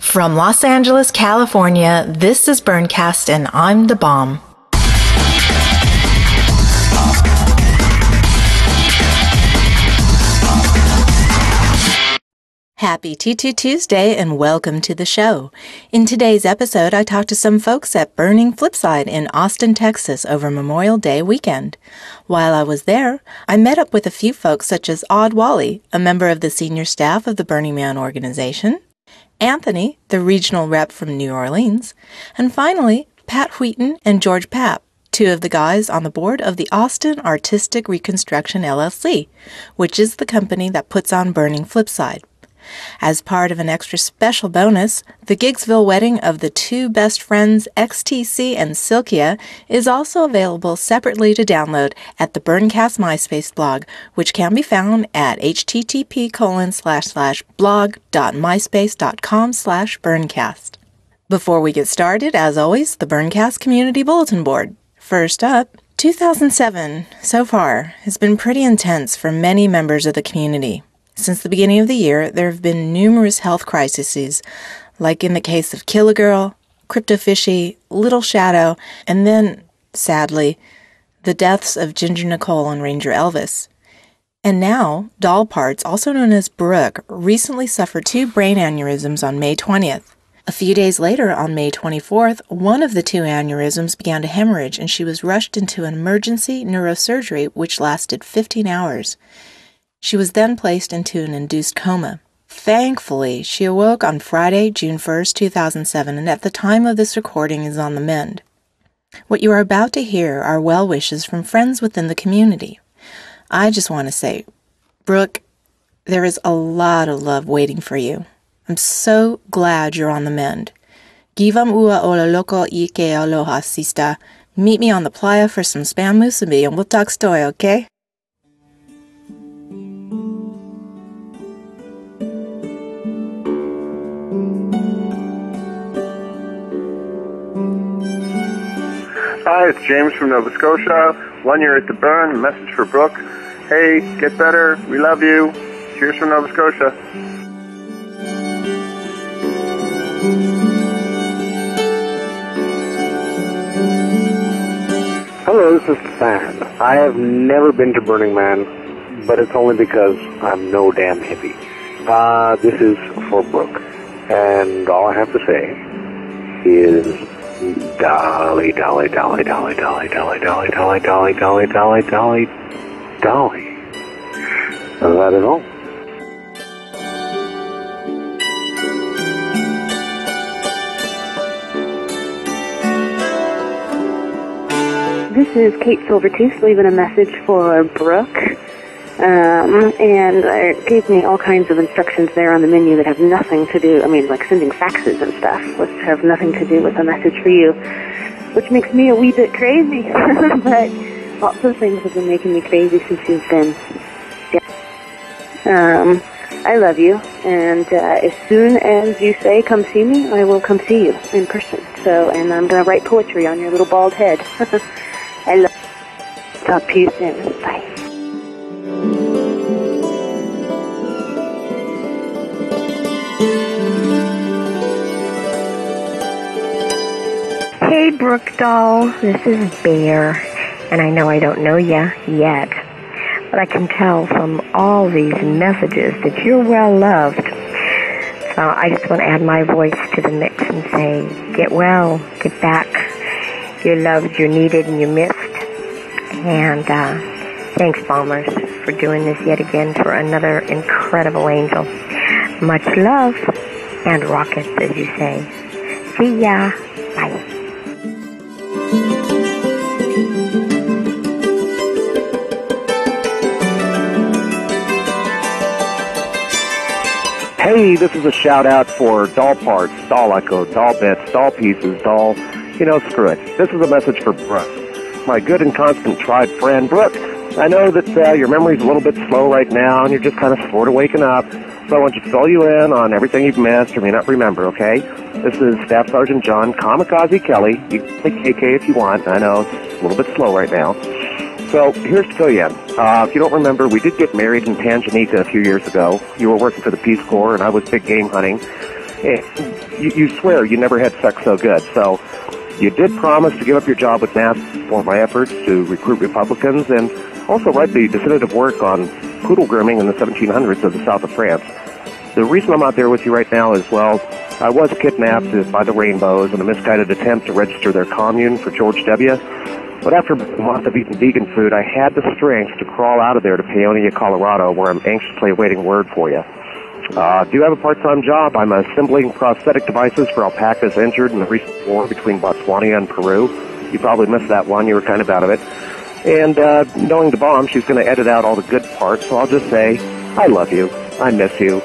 From Los Angeles, California, this is Burncast and I'm the bomb. Happy T2 Tuesday and welcome to the show. In today's episode, I talked to some folks at Burning Flipside in Austin, Texas over Memorial Day weekend. While I was there, I met up with a few folks such as Odd Wally, a member of the senior staff of the Burning Man organization, Anthony, the regional rep from New Orleans, and finally, Pat Wheaton and George Papp, two of the guys on the board of the Austin Artistic Reconstruction LLC, which is the company that puts on Burning Flipside. As part of an extra special bonus, the Gigsville wedding of the two best friends XTC and Silkia is also available separately to download at the Burncast MySpace blog, which can be found at http colon slash slash blog.myspace.com slash burncast. Before we get started, as always, the Burncast Community Bulletin Board. First up, 2007, so far, has been pretty intense for many members of the community. Since the beginning of the year, there have been numerous health crises, like in the case of Killer Girl, Cryptofishy, Little Shadow, and then, sadly, the deaths of Ginger Nicole and Ranger Elvis. And now, Doll Parts, also known as Brooke, recently suffered two brain aneurysms on May 20th. A few days later, on May 24th, one of the two aneurysms began to hemorrhage and she was rushed into an emergency neurosurgery which lasted 15 hours. She was then placed into an induced coma. Thankfully, she awoke on Friday, June 1st, 2007, and at the time of this recording is on the mend. What you are about to hear are well wishes from friends within the community. I just want to say, Brooke, there is a lot of love waiting for you. I'm so glad you're on the mend. Givam ua ola loco ike aloha, sista. Meet me on the playa for some spam musubi and we'll talk story, okay? Hi, it's James from Nova Scotia. One year at the burn. Message for Brooke. Hey, get better. We love you. Cheers from Nova Scotia. Hello, this is Sam. I have never been to Burning Man, but it's only because I'm no damn hippie. Uh, this is for Brooke. And all I have to say is Dolly, Dolly, Dolly, Dolly, Dolly, Dolly, Dolly, Dolly, Dolly, Dolly, Dolly, Dolly, Dolly. And that is all. This is Kate Silvertooth leaving a message for Brooke. Um, and it gave me all kinds of instructions there on the menu that have nothing to do, I mean, like sending faxes and stuff, which have nothing to do with a message for you, which makes me a wee bit crazy. but lots of things have been making me crazy since you've been. Yeah. Um, I love you, and uh, as soon as you say come see me, I will come see you in person. So, and I'm going to write poetry on your little bald head. I love. you. Talk to you soon. Bye. Hey, Brooke Doll. This is Bear, and I know I don't know you yet, but I can tell from all these messages that you're well loved. So I just want to add my voice to the mix and say, get well, get back. You're loved, you're needed, and you're missed. And uh, thanks, Bombers, for doing this yet again for another incredible angel. Much love and rockets, as you say. See ya. Hey, this is a shout out for doll parts, doll echo, doll bits, doll pieces, doll, you know, screw it. This is a message for Brooke, my good and constant tried friend. Brooke, I know that uh, your memory's a little bit slow right now and you're just kind of sort of waking up. So I want to fill you in on everything you've missed or may not remember, okay? This is Staff Sergeant John Kamikaze Kelly. You can say KK if you want. I know it's a little bit slow right now. So here's to you. Uh, if you don't remember, we did get married in Tanganyika a few years ago. You were working for the Peace Corps, and I was big game hunting. And you, you swear you never had sex so good. So you did promise to give up your job with NASA for my efforts to recruit Republicans and also write the definitive work on poodle grooming in the 1700s of the south of France. The reason I'm out there with you right now is, well, I was kidnapped by the Rainbows in a misguided attempt to register their commune for George W. But after a month of eating vegan food, I had the strength to crawl out of there to Paonia, Colorado, where I'm anxiously awaiting word for you. Uh, do have a part-time job. I'm assembling prosthetic devices for alpacas injured in the recent war between Botswana and Peru. You probably missed that one. You were kind of out of it. And uh, knowing the bomb, she's going to edit out all the good parts. So I'll just say, I love you. I miss you.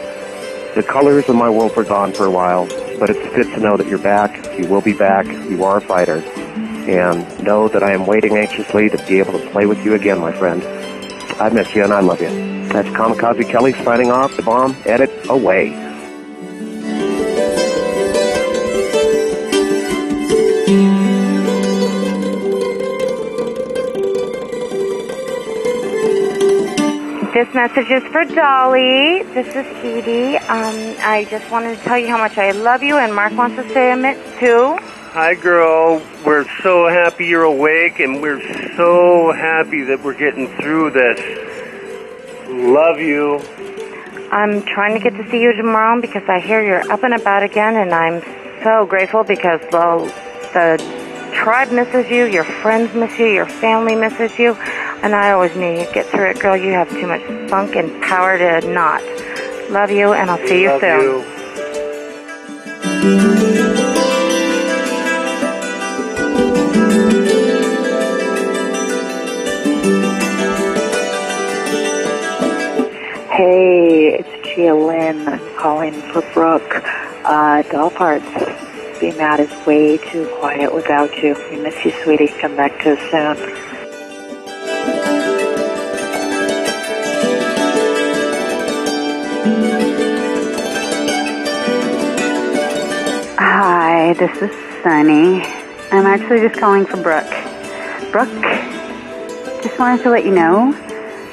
The colors of my world were gone for a while, but it's good to know that you're back. You will be back. You are a fighter and know that I am waiting anxiously to be able to play with you again, my friend. I miss you and I love you. That's Kamikaze Kelly signing off. The bomb, edit, away. This message is for Dolly. This is Edie. Um, I just wanted to tell you how much I love you, and Mark wants to say it too. Hi, girl. We're so happy you're awake, and we're so happy that we're getting through this. Love you. I'm trying to get to see you tomorrow because I hear you're up and about again, and I'm so grateful because the, the tribe misses you, your friends miss you, your family misses you, and I always knew you'd get through it, girl. You have too much spunk and power to not. Love you, and I'll see you Love soon. You. Calling for Brooke. Uh, doll parts. The mat is way too quiet without you. We miss you, sweetie. Come back to us soon. Hi, this is Sunny. I'm actually just calling for Brooke. Brooke, just wanted to let you know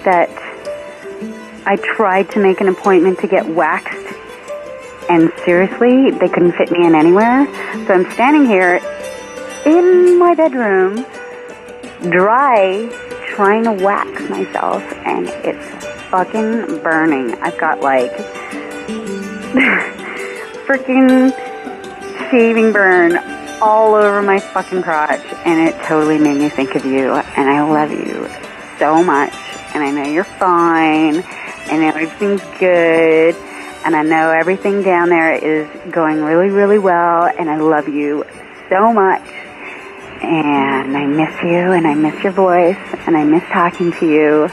that I tried to make an appointment to get waxed, and seriously, they couldn't fit me in anywhere. So I'm standing here in my bedroom, dry, trying to wax myself, and it's fucking burning. I've got like freaking shaving burn all over my fucking crotch, and it totally made me think of you, and I love you so much, and I know you're fine and everything's good, and I know everything down there is going really, really well, and I love you so much. And I miss you, and I miss your voice, and I miss talking to you,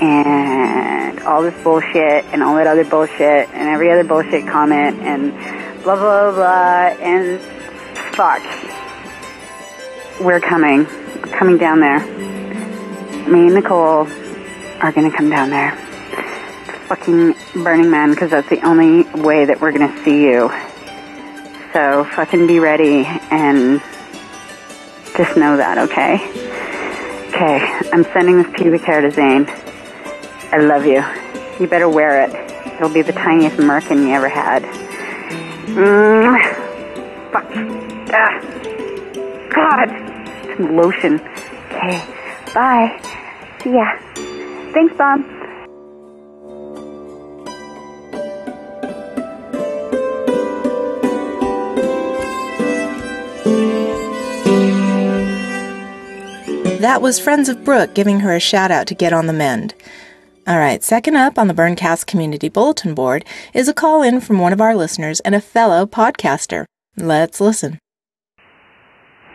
and all this bullshit, and all that other bullshit, and every other bullshit comment, and blah, blah, blah, and fuck. We're coming. Coming down there. Me and Nicole are gonna come down there fucking Burning Man because that's the only way that we're gonna see you. So fucking be ready and just know that, okay? Okay, I'm sending this pubic hair to Zane. I love you. You better wear it. It'll be the tiniest merkin you ever had. Mm. Fuck. Ah. God. Some lotion. Okay. Bye. See ya. Thanks, Bob. That was Friends of Brooke giving her a shout out to get on the mend. All right, second up on the Burncast Community Bulletin Board is a call in from one of our listeners and a fellow podcaster. Let's listen.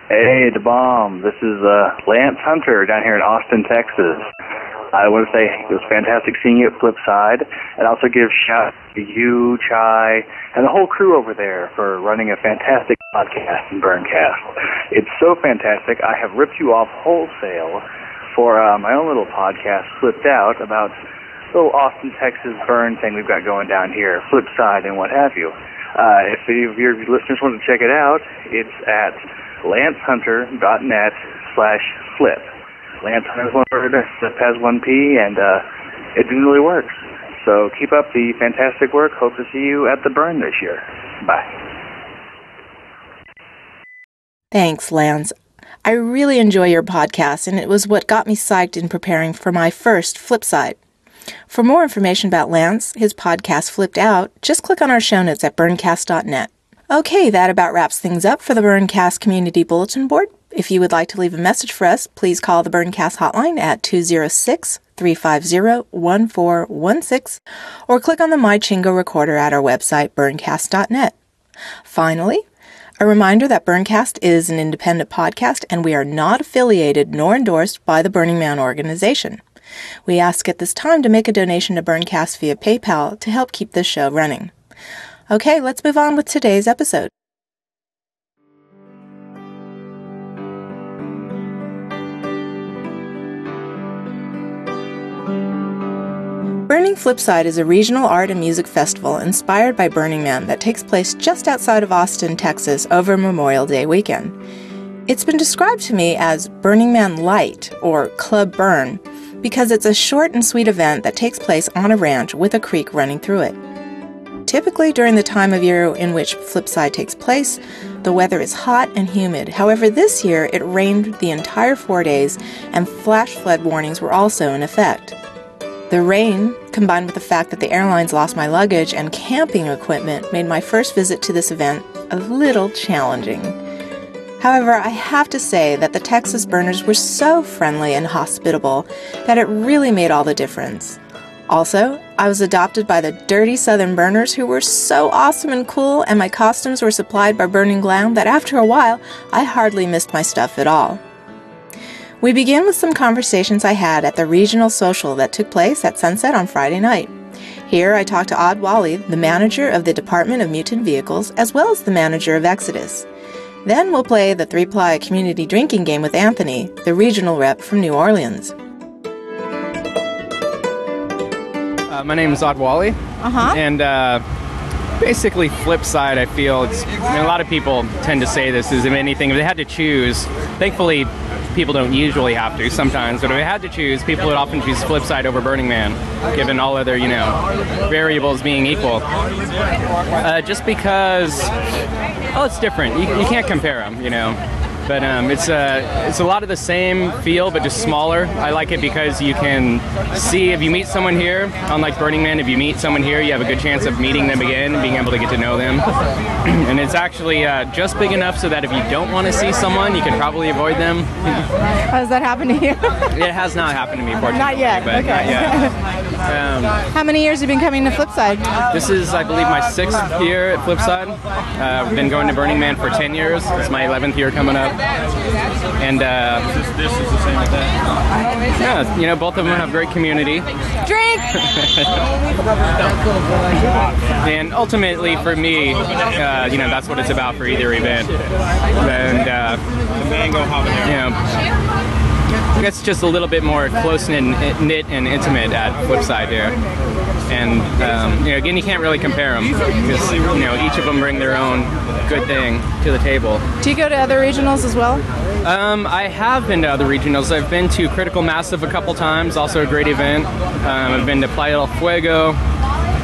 Hey, the bomb. This is uh, Lance Hunter down here in Austin, Texas. I want to say it was fantastic seeing you at Flipside, and also give shout to you, Chai, and the whole crew over there for running a fantastic podcast Burncast. It's so fantastic. I have ripped you off wholesale for uh, my own little podcast, Flipped Out, about little Austin, Texas burn thing we've got going down here, Flipside and what have you. Uh, if any of your listeners want to check it out, it's at lancehunter.net slash flip. Lance is one word, Flip has one P, and uh, it really works. So keep up the fantastic work. Hope to see you at the burn this year. Bye. Thanks, Lance. I really enjoy your podcast, and it was what got me psyched in preparing for my first Flipside. For more information about Lance, his podcast Flipped Out, just click on our show notes at burncast.net. Okay, that about wraps things up for the Burncast Community Bulletin Board. If you would like to leave a message for us, please call the Burncast hotline at 206 350 1416 or click on the MyChingo recorder at our website, burncast.net. Finally, a reminder that Burncast is an independent podcast and we are not affiliated nor endorsed by the Burning Man organization. We ask at this time to make a donation to Burncast via PayPal to help keep this show running. Okay, let's move on with today's episode. Burning Flipside is a regional art and music festival inspired by Burning Man that takes place just outside of Austin, Texas over Memorial Day weekend. It's been described to me as Burning Man Light or Club Burn because it's a short and sweet event that takes place on a ranch with a creek running through it. Typically, during the time of year in which Flipside takes place, the weather is hot and humid. However, this year it rained the entire four days and flash flood warnings were also in effect. The rain, combined with the fact that the airlines lost my luggage and camping equipment, made my first visit to this event a little challenging. However, I have to say that the Texas burners were so friendly and hospitable that it really made all the difference. Also, I was adopted by the dirty Southern burners who were so awesome and cool, and my costumes were supplied by Burning Glam that after a while, I hardly missed my stuff at all. We begin with some conversations I had at the regional social that took place at sunset on Friday night. Here I talked to Odd Wally, the manager of the Department of Mutant Vehicles, as well as the manager of Exodus. Then we'll play the three ply community drinking game with Anthony, the regional rep from New Orleans. Uh, my name is Odd Wally. Uh-huh. And uh, basically, flip side, I feel it's. I mean, a lot of people tend to say this is if anything, if they had to choose, thankfully, people don't usually have to sometimes, but if they had to choose, people would often choose Flipside over Burning Man, given all other, you know, variables being equal. Uh, just because, oh, it's different. You, you can't compare them, you know. But um, it's a it's a lot of the same feel, but just smaller. I like it because you can see if you meet someone here, unlike Burning Man, if you meet someone here, you have a good chance of meeting them again and being able to get to know them. and it's actually uh, just big enough so that if you don't want to see someone, you can probably avoid them. Has that happened to you? it has not happened to me, fortunately. Not yet. But okay. Not yet. Um, How many years have you been coming to Flipside? this is, I believe, my sixth year at Flipside. Uh, I've been going to Burning Man for 10 years. It's my 11th year coming up. And uh, this, is the same as that. Yeah, you know, both of them have great community. Drink! and ultimately, for me, uh, you know, that's what it's about for either event. And, uh, you know, it's just a little bit more close knit knit and intimate at Flipside here. And um, you know, again, you can't really compare them because you know each of them bring their own good thing to the table. Do you go to other regionals as well? Um, I have been to other regionals. I've been to Critical Massive a couple times, also a great event. Um, I've been to Playa del Fuego.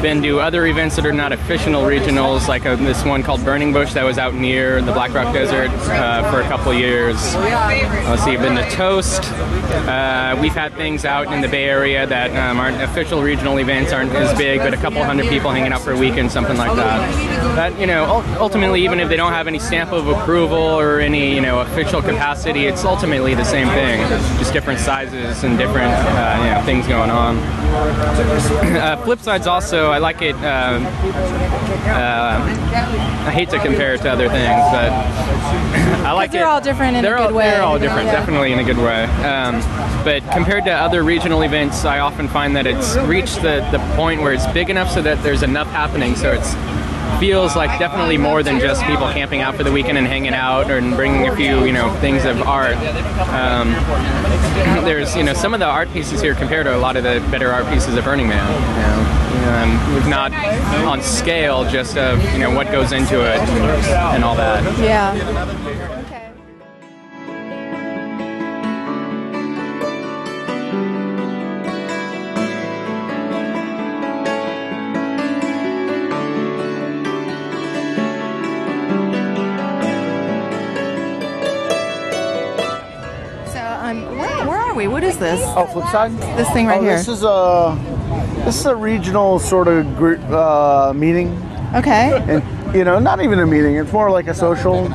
Been to other events that are not official regionals, like uh this one called Burning Bush that was out near the Black Rock Desert uh, for a couple years. Let's see, been to Toast. Uh, we've had things out in the Bay Area that um, aren't official regional events, aren't as big, but a couple hundred people hanging out for a weekend, something like that. But you know, ultimately, even if they don't have any stamp of approval or any you know official capacity, it's ultimately the same thing, just different sizes and different uh, you know things going on. Uh, flip side's also I like it. Um, uh, I hate to compare it to other things, but I like they're it. all different in a they're good all, way. They're all different, Yeah. definitely in a good way. Um, but compared to other regional events, I often find that it's reached the, the point where it's big enough so that there's enough happening. So it's feels like definitely more than just people camping out for the weekend and hanging out and bringing a few you know things of art. Um, there's you know some of the art pieces here compared to a lot of the better art pieces of Burning Man. You know, um, not on scale, just of you know what goes into it and all that. Yeah. This? Oh, flip side. This thing right oh, here. This is a this is a regional sort of group uh, meeting. Okay. And you know, not even a meeting. It's more like a social.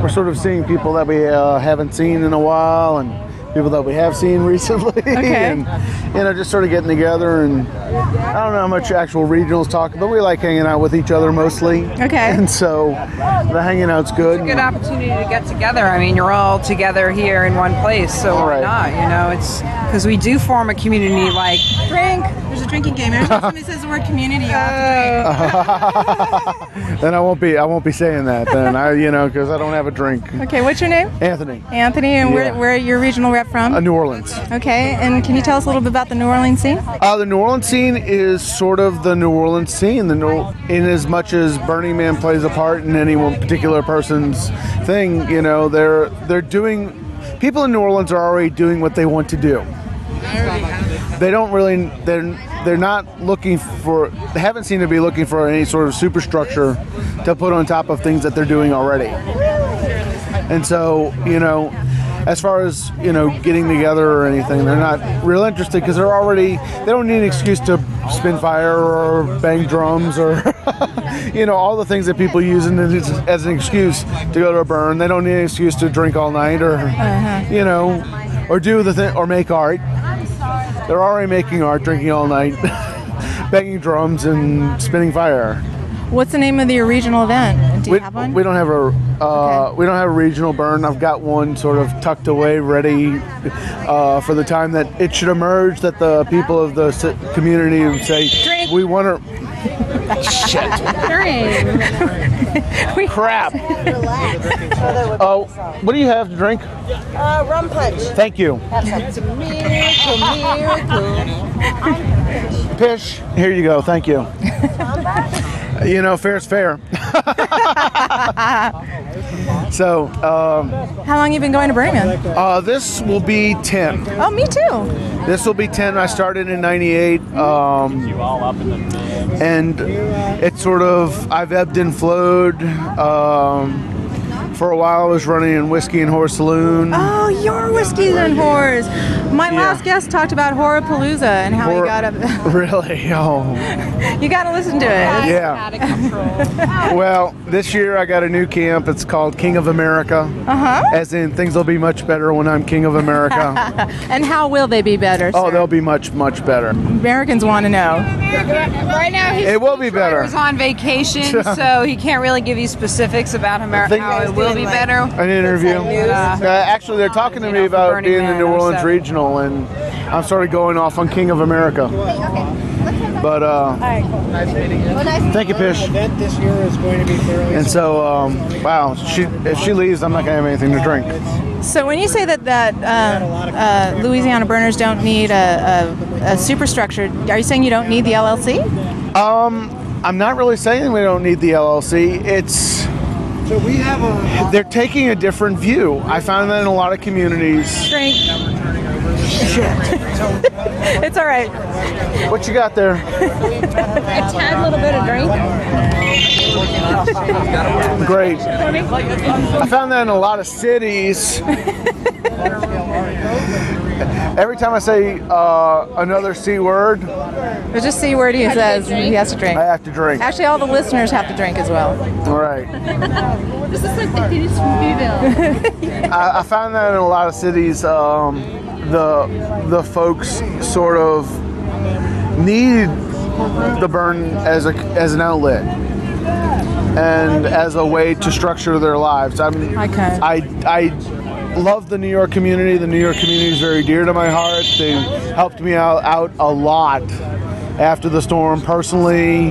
We're sort of seeing people that we uh, haven't seen in a while, and people that we have seen recently. Okay. and you know, just sort of getting together. And I don't know how much actual regionals talk, but we like hanging out with each other mostly. Okay. And so the hanging out's good. It's a good opportunity to get together. I mean, you're all together here in one place, so why Right. not? You know, it's because we do form a community like Drink. There's a drinking game. Every time somebody says the word community, you have then I won't be I won't be saying that then I you know because I don't have a drink. drink. Okay, what's your name? Anthony, Anthony, and Yeah. where, where your regional rep from? uh, New Orleans. Okay, and can you tell us a little bit about the New Orleans scene? Uh, the New Orleans scene is sort of the New Orleans scene. The New, in as much as Burning Man plays a part in any one particular person's thing, you know, they're they're doing. People in New Orleans are already doing what they want to do. They don't really. They're they're not looking for. They haven't seemed to be looking for any sort of superstructure to put on top of things that they're doing already. And so, you know, as far as you know, getting together or anything, they're not real interested because they're already. They don't need an excuse to spin fire or bang drums or, you know, all the things that people use as an excuse to go to a burn. They don't need an excuse to drink all night or, uh-huh. you know, or do the thing or make art. They're already making art, drinking all night, banging drums and spinning fire. What's the name of your regional event? Do you we, have one? we don't have a uh, we don't have a regional burn. I've got one sort of tucked away, ready uh, for the time that it should emerge. That the people of the community would say, Drink. "We want to." Shit. Crap. Oh, what do you have to drink? Uh, rum punch. Thank you. That's a miracle, miracle. Pish. Here you go. Thank you. You know, fair's fair. so, um, How long you been going to Man? uh, this will be 10. Oh, me too. This will be 10. I started in 98. Um, and it sort of, I've ebbed and flowed. Um, for a while, I was running in Whiskey and Horse Saloon. Oh, your whiskeys and whores. My Yeah. last guest talked about Horapalooza and how Hor- you got up. Really? Oh. you got to listen to it. Yeah. well, this year I got a new camp. It's called King of America. Uh huh. As in, things will be much better when I'm King of America. and how will they be better? oh, sir? they'll be much, much better. Americans want to know. right now he's It will be better. He's on vacation, so he can't really give you specifics about America. How it will be better. An interview. Yeah. Uh, actually, they're talking to me about Burning being the New Orleans 07. Regional, and I'm sort of going off on King of America. But uh, thank you, Pish. event this year is going to be fairly And so, um, wow, she, if she leaves, I'm not gonna have anything to drink. So when you say that that uh, uh, Louisiana burners don't need a, a, a superstructure, are you saying you don't need the LLC? Um, I'm not really saying we don't need the LLC. It's So we have a. they're taking a different view. I found that in a lot of communities. Drink. it's all right. What you got there? A tad little bit of drink. Great. I found that in a lot of cities. Every time I say uh, another C word, There's just C word he says he has to drink. I have to drink. Actually, all the listeners have to drink as well. All right. This is like the Peace from Beville. I, I found that in a lot of cities, um, the the folks sort of need the burn as a as an outlet and as a way to structure their lives. I mean, Okay. I I love the New York community. The New York community is very dear to my heart. They helped me out out a lot after the storm personally,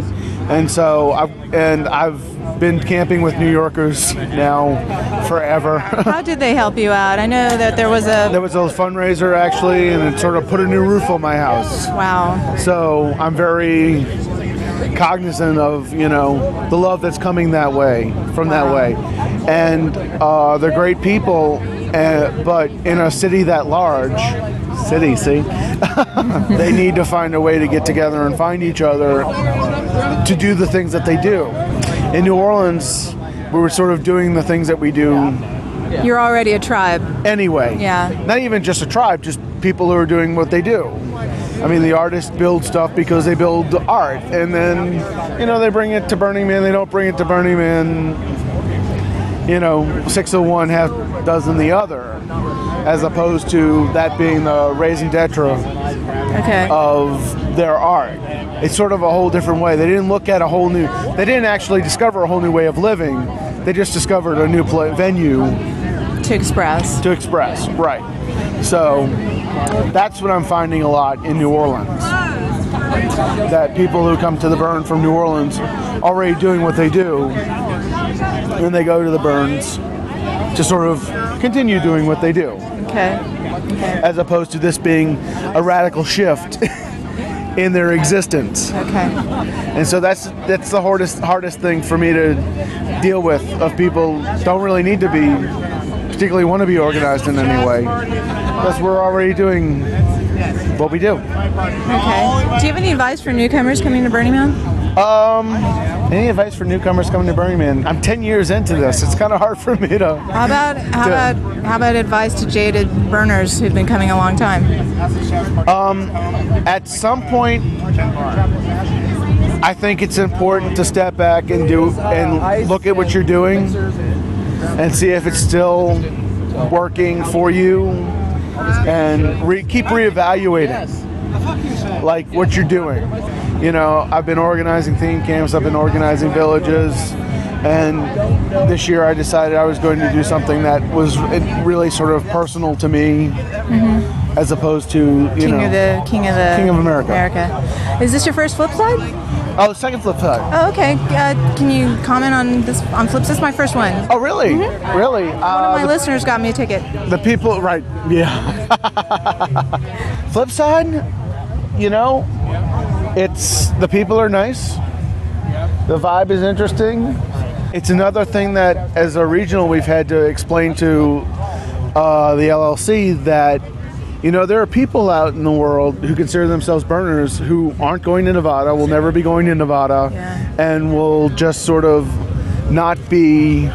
and so I've, and I've been camping with New Yorkers now forever. How did they help you out? I know that there was a There was a fundraiser actually, and it sort of put a new roof on my house. wow. So I'm very cognizant of you know the love that's coming that way from that way, and uh, they're great people. Uh, but in a city that large, city, see, they need to find a way to get together and find each other to do the things that they do. In New Orleans, we were sort of doing the things that we do You're already a tribe. Anyway, Yeah. not even just a tribe, just people who are doing what they do. I mean, the artists build stuff because they build art, and then you know they bring it to Burning Man. They don't bring it to Burning Man. You know, six of one, half dozen the other, as opposed to that being the raison d'être Okay. of their art. It's sort of a whole different way. They didn't look at a whole new. They didn't actually discover a whole new way of living. They just discovered a new venue to express. To express, right. So that's what I'm finding a lot in New Orleans. That people who come to the burn from New Orleans already doing what they do, and they go to the burns to sort of continue doing what they do, Okay. Okay. as opposed to this being a radical shift in their existence. Okay. And so that's that's the hardest hardest thing for me to deal with of people don't really need to be particularly want to be organized in any way because we're already doing what we do. Okay. Do you have any advice for newcomers coming to Burning Man? Um, any advice for newcomers coming to Burning Man? I'm 10 years into this. It's kind of hard for me to. How about how to- about how about advice to jaded burners who've been coming a long time? Um, at some point, I think it's important to step back and do and look at what you're doing and see if it's still working for you, and re- keep reevaluating like what you're doing. You know, I've been organizing theme camps, I've been organizing villages, and this year I decided I was going to do something that was really sort of personal to me, Mhm. as opposed to you King know of the King of the King of America. America. Is this your first flip side? Oh, second flip side. Oh, okay. Uh, can you comment on this on flips? This is my first one. Oh, really? Really? One of Uh, my listeners got me a ticket. the people, right? Yeah. Flip side, you know, it's the people are nice. The vibe is interesting. It's another thing that, as a regional, we've had to explain to uh, the LLC that, you know, there are people out in the world who consider themselves burners who aren't going to Nevada, will never be going to Nevada, and will just sort of not be.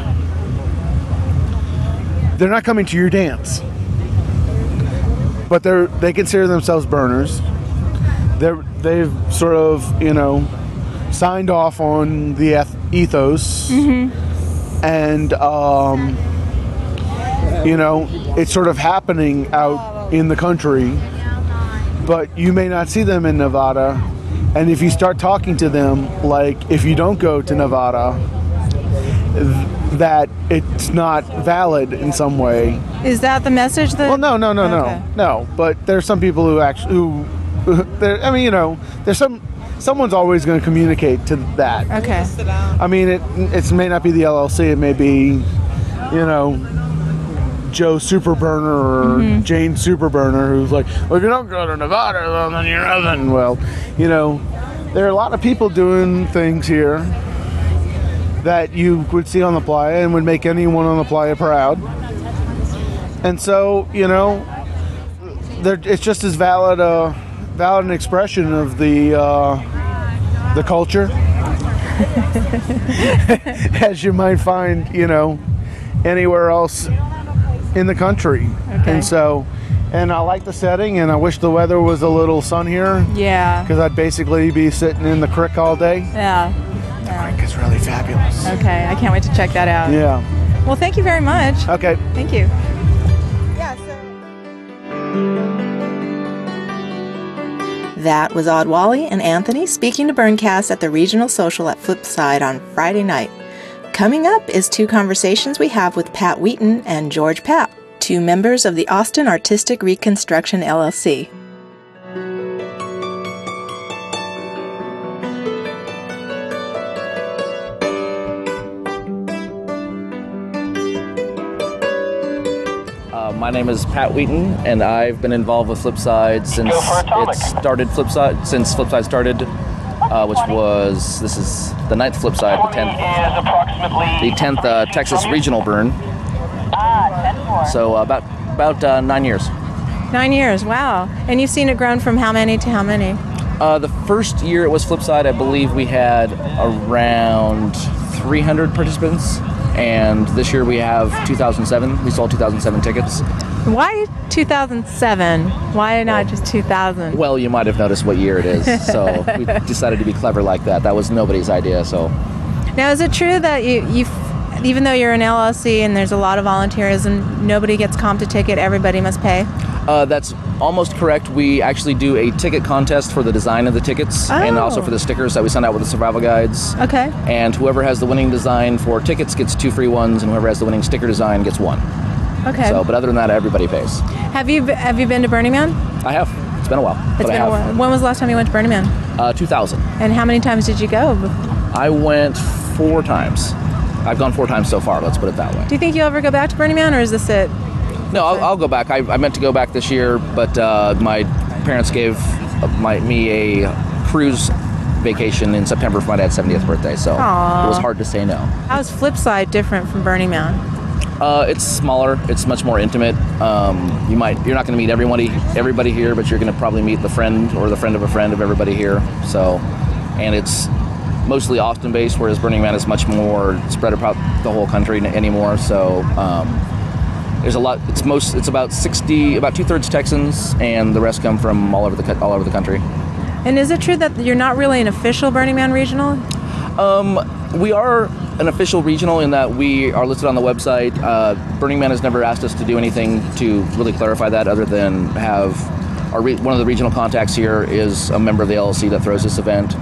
They're not coming to your dance but they're they consider themselves burners. They're they've sort of you know signed off on the eth- ethos, and um, you know it's sort of happening out in the country, but you may not see them in Nevada. And if you start talking to them, like if you don't go to Nevada, th- that it's not valid in some way. Is that the message that? Well, no, no, no, Okay. no, no. But there's some people who actually who, there. I mean, you know, there's some. Someone's always going to communicate to that. Okay. I mean, it it may not be the LLC. It may be, you know, Joe Superburner or Mhm. Jane Superburner, who's like, well, if you don't go to Nevada, well, then you're nothing. Well, you know, there are a lot of people doing things here that you would see on the playa and would make anyone on the playa proud. And so, you know, it's just as valid a valid an expression of the uh, the culture as you might find, you know, anywhere else in the country. Okay. And so, and I like the setting, and I wish the weather was a little sunnier. Yeah. Because I'd basically be sitting in the creek all day. Yeah. yeah. It's really fabulous. Okay, I can't wait to check that out. Yeah. Well, thank you very much. Okay. Thank you. That was Odd Wally and Anthony speaking to Burncast at the regional social at Flipside on Friday night. Coming up is two conversations we have with Pat Wheaton and George Papp, two members of the Austin Artistic Reconstruction LLC. Name is Pat Wheaton, and I've been involved with Flipside since it started. Flipside since Flipside started, uh, which was this is the ninth Flipside, the tenth, the tenth uh, Texas regional burn. So uh, about about uh, nine years. Nine years. Wow. And you've seen it grown from how many to how many? Uh, the first year it was Flipside, I believe we had around 300 participants. And this year we have 2007. We sold 2007 tickets. Why 2007? Why not just 2000? Well, you might have noticed what year it is, so we decided to be clever like that. That was nobody's idea, so. Now, is it true that you, you, even though you're an LLC and there's a lot of volunteerism, nobody gets comped a ticket, everybody must pay? Uh, that's almost correct. We actually do a ticket contest for the design of the tickets and also Oh. for the stickers that we send out with the survival guides. Okay. And whoever has the winning design for tickets gets two free ones, and whoever has the winning sticker design gets one. Okay. So, but other than that, everybody pays. have you have you been to Burning Man? I have. It's been a while. It's been a while. When was the last time you went to Burning Man? Uh, 2000. And how many times did you go? I went four times. I've gone four times so far. Let's put it that way. Do you think you'll ever go back to Burning Man, or is this it? No, I'll, I'll go back. I, I meant to go back this year, but uh, my parents gave uh, my me a cruise vacation in September for my dad's 70th birthday, so Aw. it was hard to say no. How's Flipside different from Burning Man? Uh, it's smaller. It's much more intimate. Um, you might you're not going to meet everybody everybody here, but you're going to probably meet the friend or the friend of a friend of everybody here. So, and it's mostly Austin based, whereas Burning Man is much more spread about the whole country anymore. So. Um, there's a lot. It's most. It's about sixty, about two thirds Texans, and the rest come from all over the all over the country. And is it true that you're not really an official Burning Man regional? Um, we are an official regional in that we are listed on the website. Uh, Burning Man has never asked us to do anything to really clarify that, other than have our re- one of the regional contacts here is a member of the LLC that throws this event.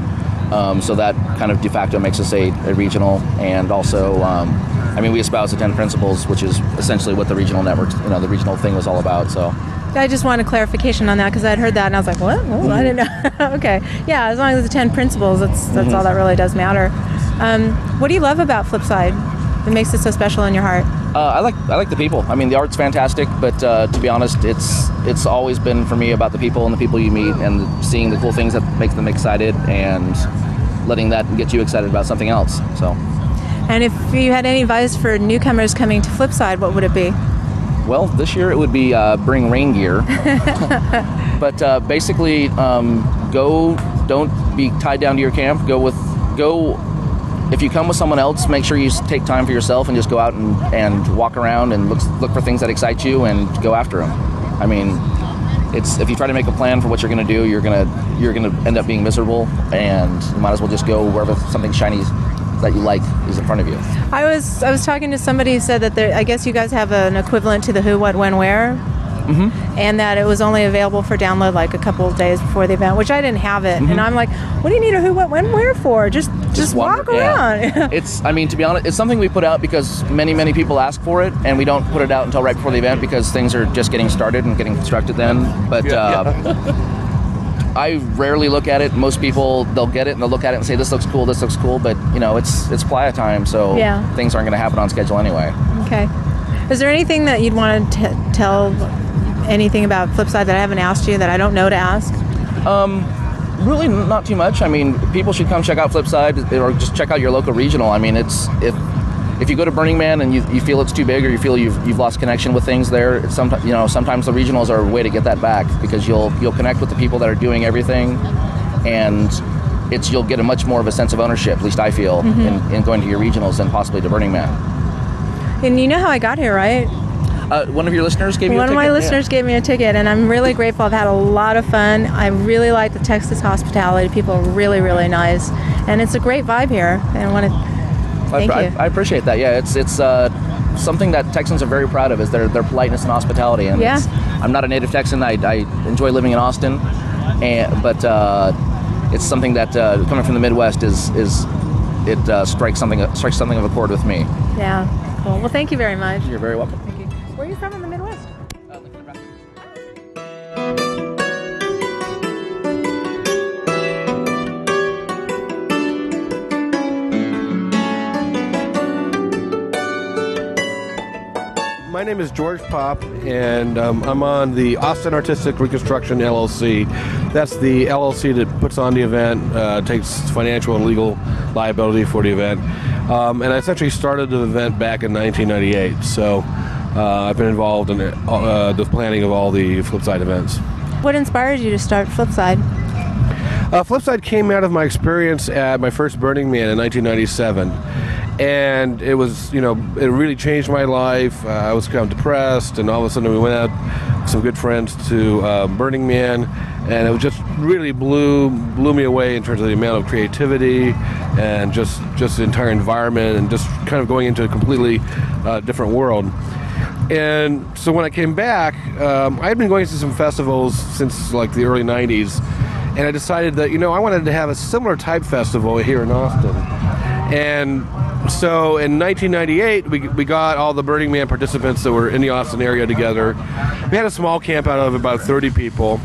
Um, so that kind of de facto makes us a, a regional, and also, um, I mean, we espouse the ten principles, which is essentially what the regional network, you know, the regional thing was all about. So. I just wanted clarification on that because I'd heard that and I was like, what? Oh, I didn't know. okay. Yeah, as long as the 10 principles, that's, that's Mhm. all that really does matter. Um, what do you love about Flipside that makes it so special in your heart? Uh, I like I like the people. I mean, the art's fantastic, but uh, to be honest, it's it's always been for me about the people and the people you meet and seeing the cool things that make them excited and letting that get you excited about something else. So, And if you had any advice for newcomers coming to Flipside, what would it be? well, this year it would be uh, bring rain gear, but uh, basically um, go. Don't be tied down to your camp. Go with go. If you come with someone else, make sure you take time for yourself and just go out and, and walk around and look look for things that excite you and go after them. I mean, it's if you try to make a plan for what you're going to do, you're gonna you're gonna end up being miserable, and you might as well just go wherever something shiny that you like is in front of you. I was I was talking to somebody who said that there, I guess you guys have an equivalent to the Who, What, When, Where, Mm-hmm. and that it was only available for download like a couple of days before the event, which I didn't have it. Mhm. And I'm like, what do you need a Who, What, When, Where for? Just just, walk around. it's I mean to be honest, it's something we put out because many many people ask for it, and we don't put it out until right before the event because things are just getting started and getting constructed then. But uh, I rarely look at it. Most people they'll get it and they'll look at it and say this looks cool, this looks cool. But you know it's it's playa time, so Yeah. things aren't going to happen on schedule anyway. okay. Is there anything that you'd want to t- tell anything about Flipside that I haven't asked you that I don't know to ask? Um, really not too much. I mean, people should come check out Flipside or just check out your local regional. I mean, it's if if you go to Burning Man and you, you feel it's too big or you feel you've, you've lost connection with things there, sometimes you know sometimes the regionals are a way to get that back because you'll you'll connect with the people that are doing everything, and it's you'll get a much more of a sense of ownership. At least I feel Mhm. in, in going to your regionals than possibly to Burning Man. And you know how I got here, right? Uh, one of your listeners gave you One of my ticket? Yeah. listeners gave me a ticket, and I'm really grateful. I've had a lot of fun. I really like the Texas hospitality. People are really, really nice, and it's a great vibe here. And I want to thank I, you. I, I appreciate that. Yeah, it's it's uh, something that Texans are very proud of is their their politeness and hospitality. And Yeah. I'm not a native Texan. I, I enjoy living in Austin, and but uh, it's something that uh, coming from the Midwest is is it uh, strikes something strikes something of a chord with me. yeah, cool. Well, thank you very much. You're very welcome. Thank you. Where are you from in the Midwest? My name is George Pop, and um, I'm on the Austin Artistic Reconstruction LLC. That's the LLC that puts on the event, uh, takes financial and legal liability for the event. Um, and I essentially started the event back in 1998, so uh, I've been involved in it, uh, the planning of all the Flipside events. What inspired you to start Flipside? Uh, Flipside came out of my experience at my first Burning Man in 1997. And it was you know it really changed my life. Uh, I was kind of depressed, and all of a sudden we went out, some good friends to uh, Burning Man, and it was just really blew blew me away in terms of the amount of creativity and just just the entire environment and just kind of going into a completely uh, different world. And so when I came back, um, I had been going to some festivals since like the early '90s, and I decided that you know I wanted to have a similar type festival here in Austin. And so in 1998, we, we got all the Burning Man participants that were in the Austin area together. We had a small camp out of about 30 people.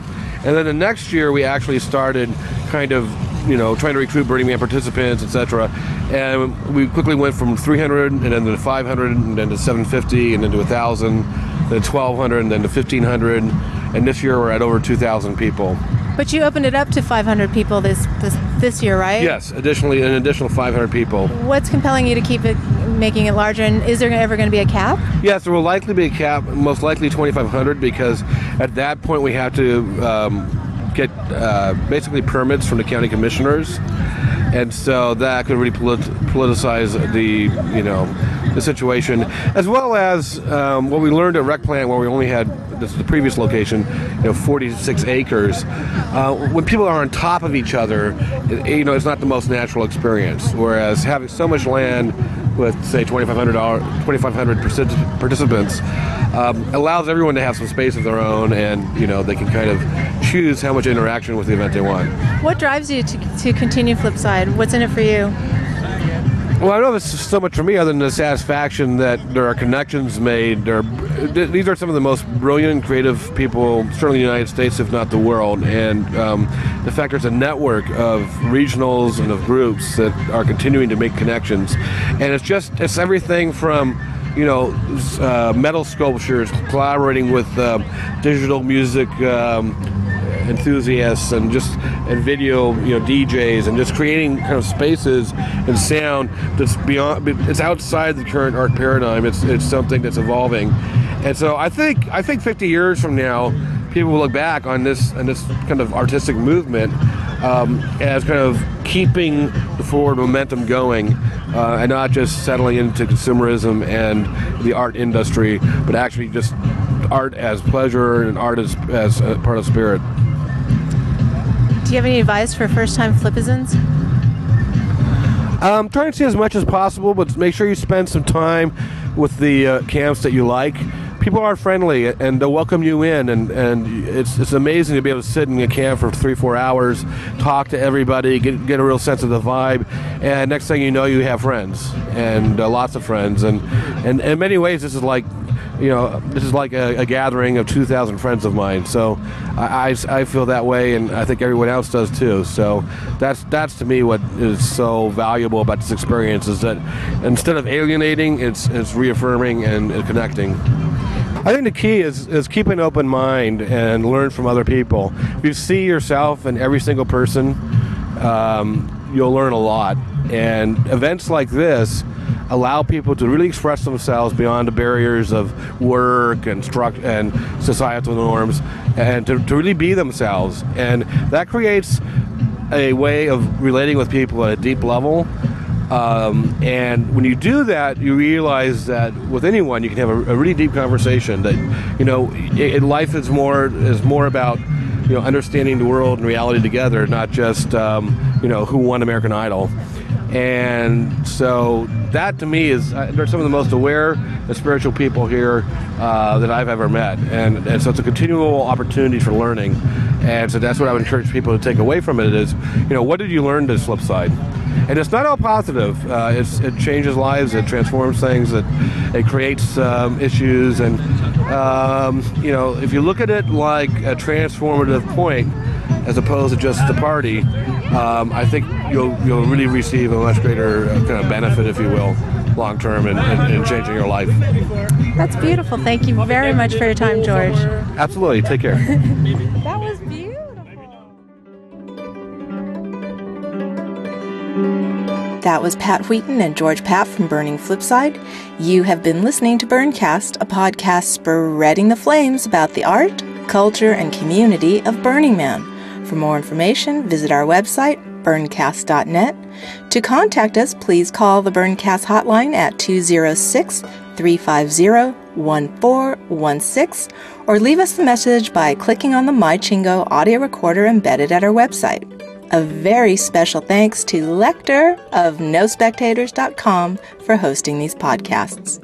And then the next year, we actually started kind of, you know, trying to recruit Burning Man participants, etc. And we quickly went from 300 and then to 500 and then to 750 and then to 1,000, then 1,200 and then to 1,500. And this year, we're at over 2,000 people. But you opened it up to 500 people this this, this year, right? Yes, additionally, an additional 500 people. What's compelling you to keep it making it larger? And is there ever going to be a cap? Yes, there will likely be a cap, most likely 2,500, because at that point we have to um, get uh, basically permits from the county commissioners, and so that could really polit- politicize the you know the situation, as well as um, what we learned at Rec Plant, where we only had this is the previous location, you know, 46 acres. Uh, when people are on top of each other, it, you know, it's not the most natural experience. Whereas having so much land with say 2,500 2,500 participants um, allows everyone to have some space of their own, and you know, they can kind of choose how much interaction with the event they want. What drives you to, to continue Flipside? What's in it for you? Well, I don't know if it's so much for me other than the satisfaction that there are connections made. There are, these are some of the most brilliant and creative people, certainly in the United States, if not the world. And um, the fact there's a network of regionals and of groups that are continuing to make connections. And it's just, it's everything from you know, uh, metal sculptures, collaborating with uh, digital music um, enthusiasts and just and video you know DJs and just creating kind of spaces and sound that's beyond it's outside the current art paradigm. It's it's something that's evolving. And so I think I think 50 years from now people will look back on this and this kind of artistic movement um, as kind of keeping the forward momentum going uh, and not just settling into consumerism and the art industry but actually just art as pleasure and art as, as part of spirit Do you have any advice for first-time flipizans? Um, try and see as much as possible, but make sure you spend some time with the uh, camps that you like. People are friendly and they'll welcome you in, and, and it's, it's amazing to be able to sit in a camp for three, four hours, talk to everybody, get, get a real sense of the vibe, and next thing you know, you have friends and uh, lots of friends. And, and in many ways, this is like you know, this is like a, a gathering of 2,000 friends of mine. So I, I, I feel that way, and I think everyone else does too. So that's that's to me what is so valuable about this experience is that instead of alienating, it's it's reaffirming and, connecting. I think the key is, is keep an open mind and learn from other people. If you see yourself in every single person, um, you'll learn a lot. And events like this allow people to really express themselves beyond the barriers of work and struct- and societal norms and to, to really be themselves. And that creates a way of relating with people at a deep level. Um, and when you do that, you realize that with anyone you can have a, a really deep conversation. That you know, i life is more is more about you know understanding the world and reality together, not just um, you know who won American Idol. And so that to me is uh, they're some of the most aware and spiritual people here uh, that I've ever met, and, and so it's a continual opportunity for learning. And so that's what I would encourage people to take away from it is, you know, what did you learn this Flipside? And it's not all positive. Uh, it changes lives. It transforms things. It it creates um, issues. And um, you know, if you look at it like a transformative point, as opposed to just the party, um, I think you'll you'll really receive a much greater uh, kind of benefit, if you will, long term in, in, in changing your life. That's beautiful. Thank you very much for your time, George. Absolutely. Take care. That was Pat Wheaton and George Pat from Burning Flipside. You have been listening to Burncast, a podcast spreading the flames about the art, culture, and community of Burning Man. For more information, visit our website, burncast.net. To contact us, please call the Burncast hotline at 206 350 1416 or leave us a message by clicking on the MyChingo audio recorder embedded at our website. A very special thanks to Lecter of NoSpectators.com for hosting these podcasts.